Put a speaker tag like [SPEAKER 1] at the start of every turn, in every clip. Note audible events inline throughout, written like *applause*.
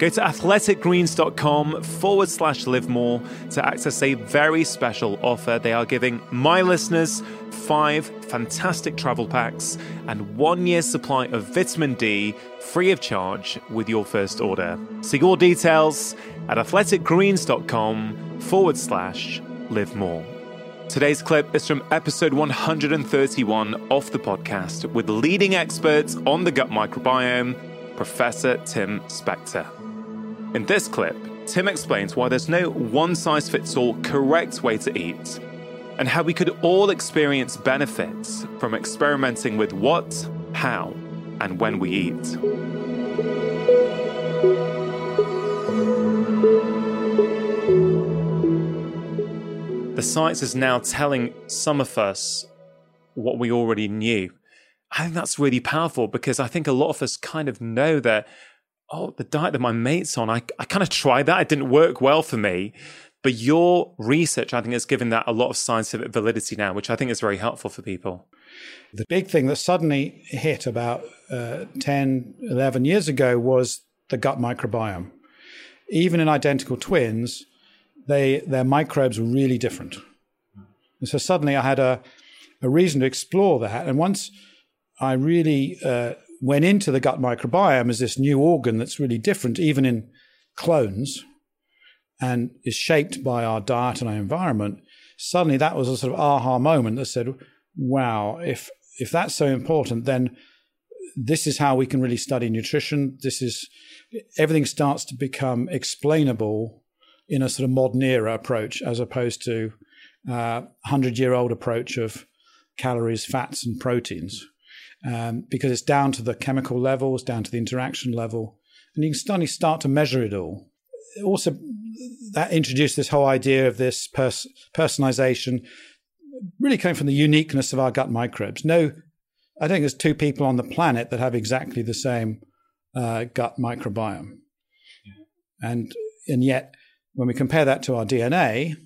[SPEAKER 1] Go to athleticgreens.com forward slash live more to access a very special offer. They are giving my listeners five fantastic travel packs and one year's supply of vitamin D free of charge with your first order. See all details at athleticgreens.com forward slash live more. Today's clip is from episode 131 of the podcast with leading experts on the gut microbiome, Professor Tim Spector. In this clip, Tim explains why there's no one size fits all correct way to eat, and how we could all experience benefits from experimenting with what, how, and when we eat. The science is now telling some of us what we already knew. I think that's really powerful because I think a lot of us kind of know that oh, the diet that my mate's on, I, I kind of tried that. It didn't work well for me. But your research, I think, has given that a lot of scientific validity now, which I think is very helpful for people.
[SPEAKER 2] The big thing that suddenly hit about uh, 10, 11 years ago was the gut microbiome. Even in identical twins, they, their microbes were really different. And so suddenly I had a, a reason to explore that. And once I really uh, went into the gut microbiome as this new organ that's really different, even in clones, and is shaped by our diet and our environment, suddenly that was a sort of aha moment that said, wow, if if that's so important, then this is how we can really study nutrition. This is everything starts to become explainable in a sort of modern era approach as opposed to a uh, hundred year old approach of calories, fats, and proteins um, because it's down to the chemical levels, down to the interaction level, and you can suddenly start to measure it all. Also, that introduced this whole idea of this pers- personalization, really came from the uniqueness of our gut microbes. No, I think there's two people on the planet that have exactly the same uh, gut microbiome, yeah. and and yet when we compare that to our DNA,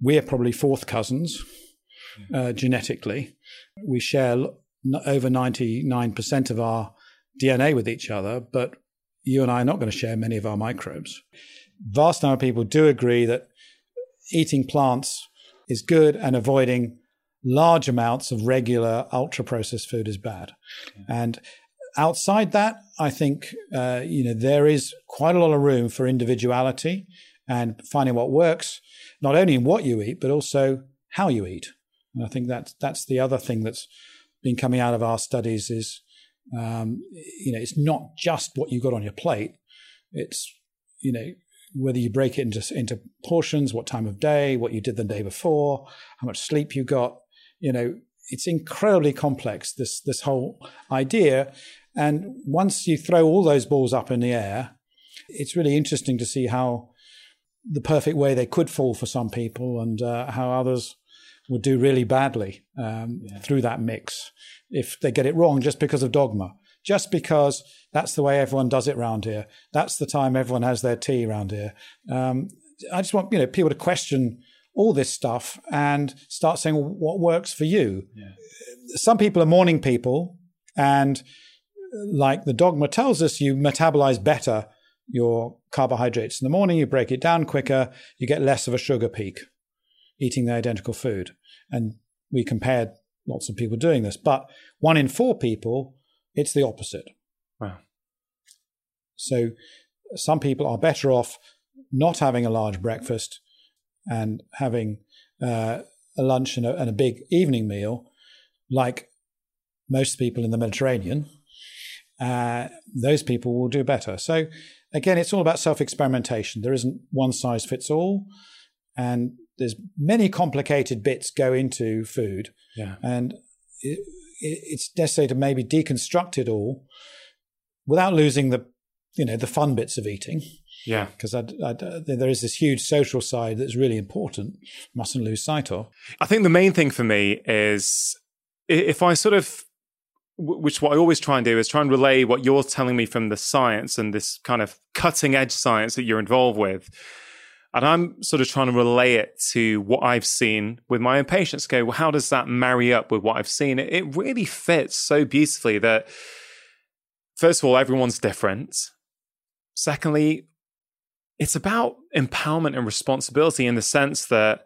[SPEAKER 2] we're probably fourth cousins uh, genetically. We share over 99% of our DNA with each other, but you and I are not going to share many of our microbes. Vast number of people do agree that eating plants is good and avoiding large amounts of regular ultra processed food is bad. And outside that, I think uh, you know there is quite a lot of room for individuality and finding what works, not only in what you eat but also how you eat. And I think that that's the other thing that's been coming out of our studies is, um, you know, it's not just what you got on your plate. It's, you know, whether you break it into, into portions, what time of day, what you did the day before, how much sleep you got, you know, it's incredibly complex, this, this whole idea. And once you throw all those balls up in the air, it's really interesting to see how the perfect way they could fall for some people and uh, how others would do really badly um, yeah. through that mix if they get it wrong just because of dogma, just because that's the way everyone does it around here. That's the time everyone has their tea around here. Um, I just want you know people to question all this stuff and start saying well, what works for you. Yeah. Some people are morning people, and like the dogma tells us, you metabolize better your carbohydrates in the morning. You break it down quicker. You get less of a sugar peak eating the identical food. And we compared lots of people doing this, but one in four people, it's the opposite.
[SPEAKER 1] Wow.
[SPEAKER 2] So some people are better off not having a large breakfast and having uh, a lunch and a, and a big evening meal, like most people in the Mediterranean. Uh, those people will do better. So again, it's all about self experimentation. There isn't one size fits all. And there's many complicated bits go into food,
[SPEAKER 1] yeah.
[SPEAKER 2] and it, it's necessary to maybe deconstruct it all without losing the you know the fun bits of eating,
[SPEAKER 1] Yeah.
[SPEAKER 2] Because uh, there is this huge social side that's really important, mustn't lose sight of.
[SPEAKER 1] I think the main thing for me is if I sort of, which what I always try and do is try and relay what you're telling me from the science and this kind of cutting edge science that you're involved with. And I'm sort of trying to relay it to what I've seen with my own patients. Go, well, how does that marry up with what I've seen? It, it really fits so beautifully that, first of all, everyone's different. Secondly, it's about empowerment and responsibility in the sense that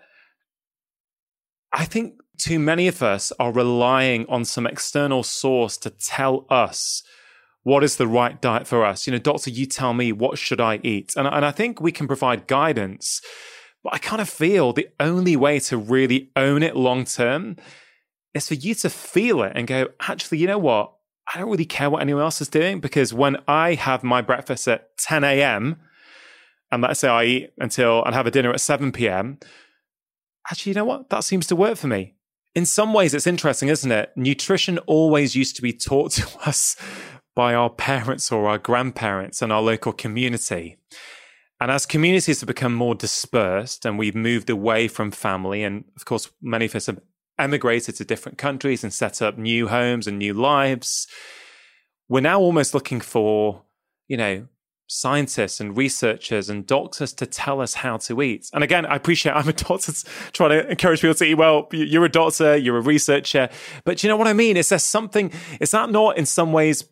[SPEAKER 1] I think too many of us are relying on some external source to tell us what is the right diet for us. You know, doctor, you tell me what should I eat, and and I think we can provide guidance, but I kind of feel the only way to really own it long term is for you to feel it and go, actually, you know what? I don't really care what anyone else is doing because when I have my breakfast at 10 a.m and let's say I eat until and have a dinner at 7 p.m., actually, you know what? That seems to work for me. In some ways, it's interesting, isn't it? Nutrition always used to be taught *laughs* to us by our parents or our grandparents and our local community. And as communities have become more dispersed and we've moved away from family, and of course, many of us have emigrated to different countries and set up new homes and new lives, we're now almost looking for, you know, scientists and researchers and doctors to tell us how to eat. And again, I appreciate I'm a doctor *laughs* trying to encourage people to eat well. You're a doctor, you're a researcher, but you know what I mean? Is there something, is that not in some ways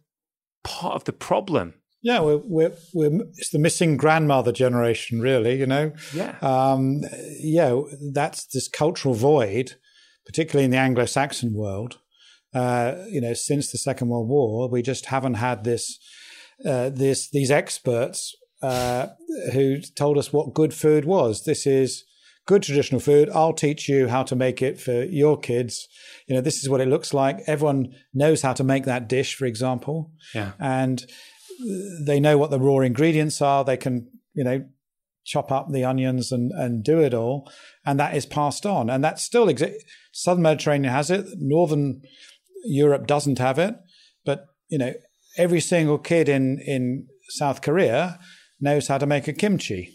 [SPEAKER 1] part of the problem?
[SPEAKER 2] Yeah, we're, we're, we're, it's the missing grandmother generation, really, you know?
[SPEAKER 1] Yeah.
[SPEAKER 2] Um, yeah, that's this cultural void, particularly in the Anglo Saxon world. Uh, you know, since the Second World War, we just haven't had this uh, this these experts uh, who told us what good food was. This is good traditional food. I'll teach you how to make it for your kids. You know, this is what it looks like. Everyone knows how to make that dish, for example.
[SPEAKER 1] Yeah.
[SPEAKER 2] And they know what the raw ingredients are. They can, you know, chop up the onions and, and do it all. And that is passed on. And that still exists. Southern Mediterranean has it. Northern Europe doesn't have it. But, you know, every single kid in, in South Korea knows how to make a kimchi.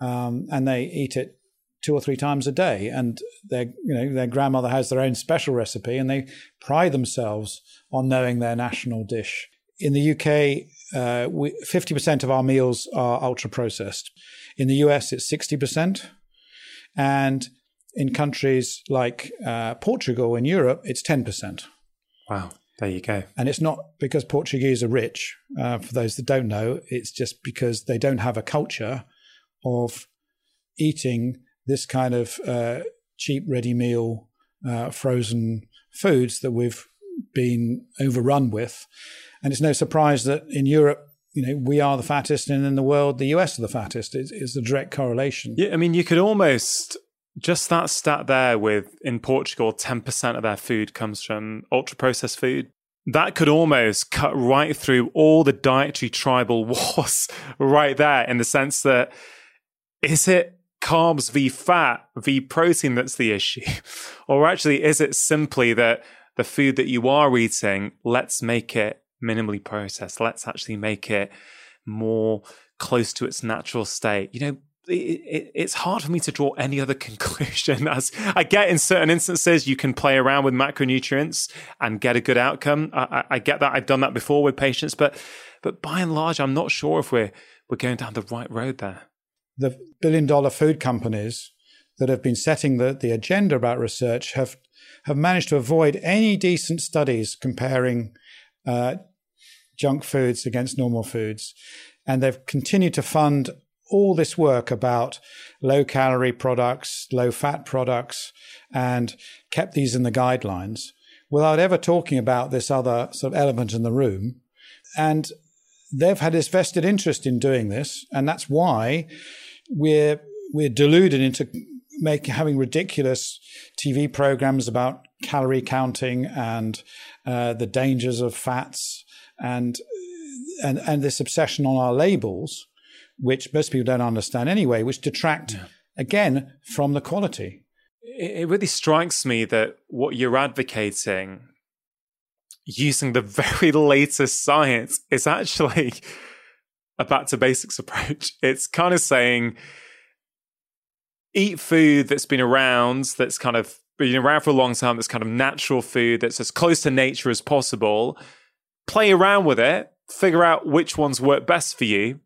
[SPEAKER 2] Um, and they eat it two or three times a day. And their, you know, their grandmother has their own special recipe and they pride themselves on knowing their national dish. In the UK, uh, 50% of our meals are ultra processed. In the US, it's 60%. And in countries like uh, Portugal in Europe, it's 10%.
[SPEAKER 1] Wow. There you go.
[SPEAKER 2] And it's not because Portuguese are rich. Uh, for those that don't know, it's just because they don't have a culture of eating this kind of uh, cheap, ready meal, uh, frozen foods that we've been overrun with. And it's no surprise that in Europe, you know, we are the fattest, and in the world, the US are the fattest. It's, it's direct correlation.
[SPEAKER 1] Yeah, I mean, you could almost just that stat there with in Portugal, 10% of their food comes from ultra processed food. That could almost cut right through all the dietary tribal *laughs* wars right there in the sense that is it carbs v fat v protein that's the issue? *laughs* or actually, is it simply that the food that you are eating, let's make it minimally processed? Let's actually make it more close to its natural state. You know, it, it, it's hard for me to draw any other *laughs* conclusion. As I get in certain instances, you can play around with macronutrients and get a good outcome. I, I, get that. I've done that before with patients, but but by and large, I'm not sure if we're we're going down the right road there.
[SPEAKER 2] The billion dollar food companies that have been setting the, the agenda about research have have managed to avoid any decent studies comparing uh, junk foods against normal foods, and they've continued to fund all this work about low calorie products, low fat products, and kept these in the guidelines without ever talking about this other sort of element in the room. And they've had this vested interest in doing this, and that's why we're we're deluded into making having ridiculous TV programs about calorie counting and uh, the dangers of fats and and and this obsession on our labels which most people don't understand anyway, which detract yeah. again from the quality.
[SPEAKER 1] It really strikes me that what you're advocating using the *laughs* very latest science is actually a back to basics *laughs* approach. It's kind of saying eat food that's been around, that's kind of been around for a long time, that's kind of natural food, that's as close to nature as possible. Play around with it, figure out which ones work best for you,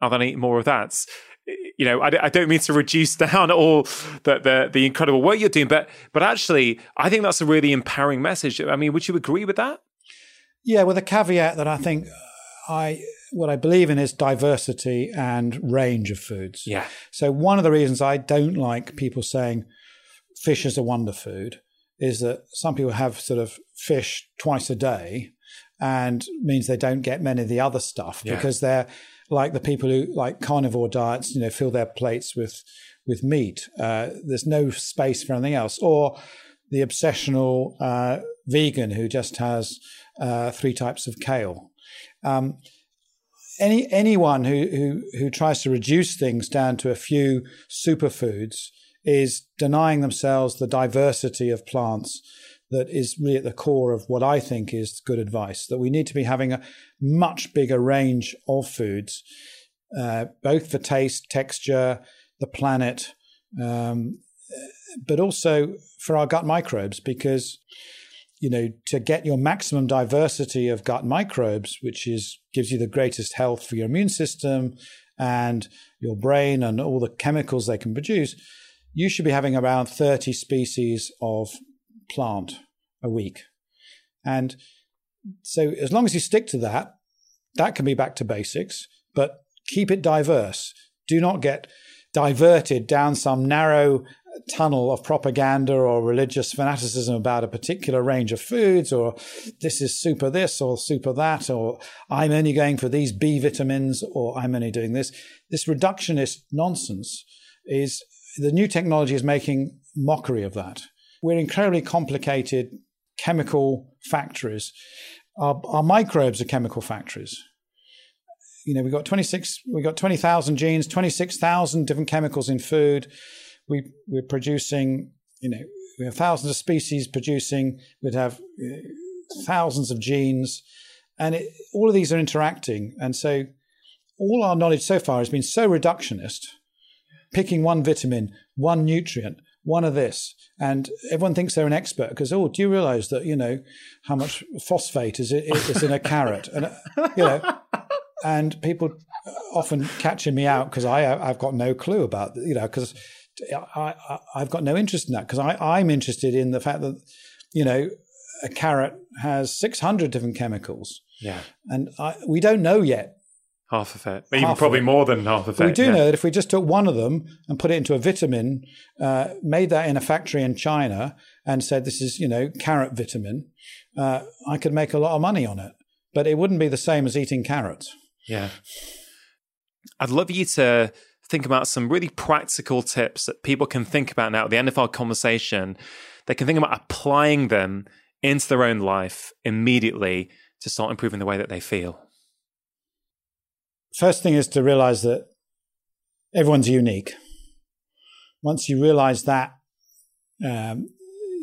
[SPEAKER 1] and then eat more of that. You know, I, I don't mean to reduce *laughs* down all the, the the incredible work you're doing, but but actually, I think that's a really empowering message. I mean, would you agree with that?
[SPEAKER 2] Yeah, with a caveat that I think I what I believe in is diversity and range of foods.
[SPEAKER 1] Yeah.
[SPEAKER 2] So one of the reasons I don't like people saying fish is a wonder food is that some people have sort of fish twice a day and means they don't get many of the other stuff yeah. because they're like the people who like carnivore diets, you know, fill their plates with with meat. Uh, there's no space for anything else. Or the obsessional uh, vegan who just has uh, three types of kale. Um, any anyone who, who who tries to reduce things down to a few superfoods is denying themselves the diversity of plants that is really at the core of what I think is good advice. That we need to be having a much bigger range of foods, uh, both for taste, texture, the planet, um, but also for our gut microbes, because you know, to get your maximum diversity of gut microbes, which is gives you the greatest health for your immune system and your brain and all the chemicals they can produce, you should be having around 30 species of plant a week. And so as long as you stick to that, that can be back to basics, but keep it diverse. Do not get diverted down some narrow tunnel of propaganda or religious fanaticism about a particular range of foods, or this is super this or super that, or I'm only going for these B vitamins, or I'm only doing this. This reductionist nonsense is the new technology is making mockery of that. We're incredibly complicated chemical factories. Our, our microbes are chemical factories you know, we've got 26, we've got 20,000 genes, 26,000 different chemicals in food we we're producing, you know, we have thousands of species producing. We'd have uh, thousands of genes, and it, all of these are interacting. And so, all our knowledge so far has been so reductionist, picking one vitamin, one nutrient, one of this, and everyone thinks they're an expert because oh, do you realize that you know how much phosphate is, is in a carrot, and you know. And people often catching me out because I I've got no clue about you know because I, I, have got no interest in that because I'm interested in the fact that, you know, a carrot has 600 different chemicals.
[SPEAKER 1] Yeah.
[SPEAKER 2] And I, we don't know yet.
[SPEAKER 1] Half of it, even probably it. more than half of
[SPEAKER 2] it.
[SPEAKER 1] We
[SPEAKER 2] do
[SPEAKER 1] yeah.
[SPEAKER 2] know that if we just took one of them and put it into a vitamin, uh, made that in a factory in China, and said this is, you know, carrot vitamin, uh, I could make a lot of money on it. But it wouldn't be the same as eating carrots.
[SPEAKER 1] Yeah. I'd love you to think about some really practical tips that people can think about now at the end of our conversation. They can think about applying them into their own life immediately to start improving the way that they feel.
[SPEAKER 2] First thing is to realize that everyone's unique. Once you realize that, um,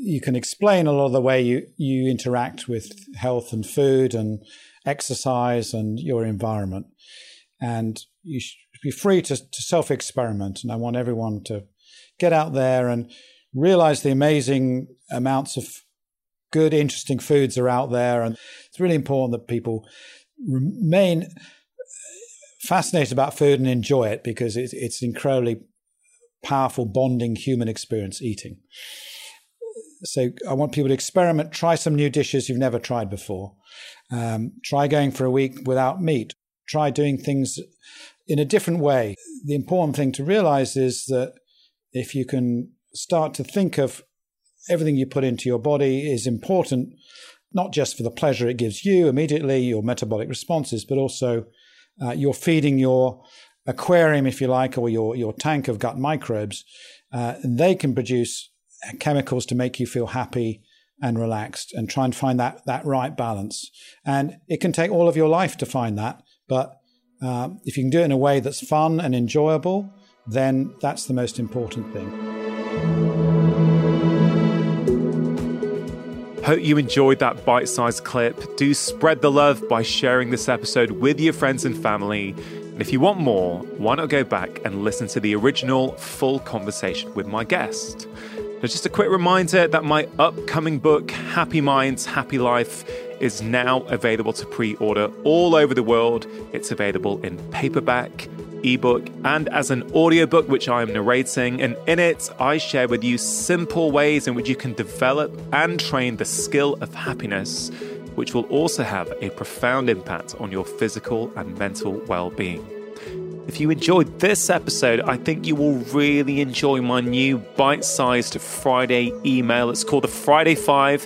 [SPEAKER 2] you can explain a lot of the way you, you interact with health and food and exercise and your environment. And you be free to, to self experiment. And I want everyone to get out there and realize the amazing amounts of good, interesting foods are out there. And it's really important that people remain fascinated about food and enjoy it because it's, it's incredibly powerful bonding human experience eating. So I want people to experiment, try some new dishes you've never tried before. Um, try going for a week without meat. Try doing things in a different way. The important thing to realize is that if you can start to think of everything you put into your body is important, not just for the pleasure it gives you immediately, your metabolic responses, but also uh, you're feeding your aquarium, if you like, or your, your tank of gut microbes. Uh, and they can produce chemicals to make you feel happy and relaxed and try and find that, that right balance. And it can take all of your life to find that, but uh, if you can do it in a way that's fun and enjoyable, then that's the most important thing.
[SPEAKER 1] Hope you enjoyed that bite sized clip. Do spread the love by sharing this episode with your friends and family. And if you want more, why not go back and listen to the original full conversation with my guest? Now, just a quick reminder that my upcoming book, Happy Minds, Happy Life, is now available to pre order all over the world. It's available in paperback, ebook, and as an audiobook, which I am narrating. And in it, I share with you simple ways in which you can develop and train the skill of happiness, which will also have a profound impact on your physical and mental well being. If you enjoyed this episode, I think you will really enjoy my new bite sized Friday email. It's called the Friday Five,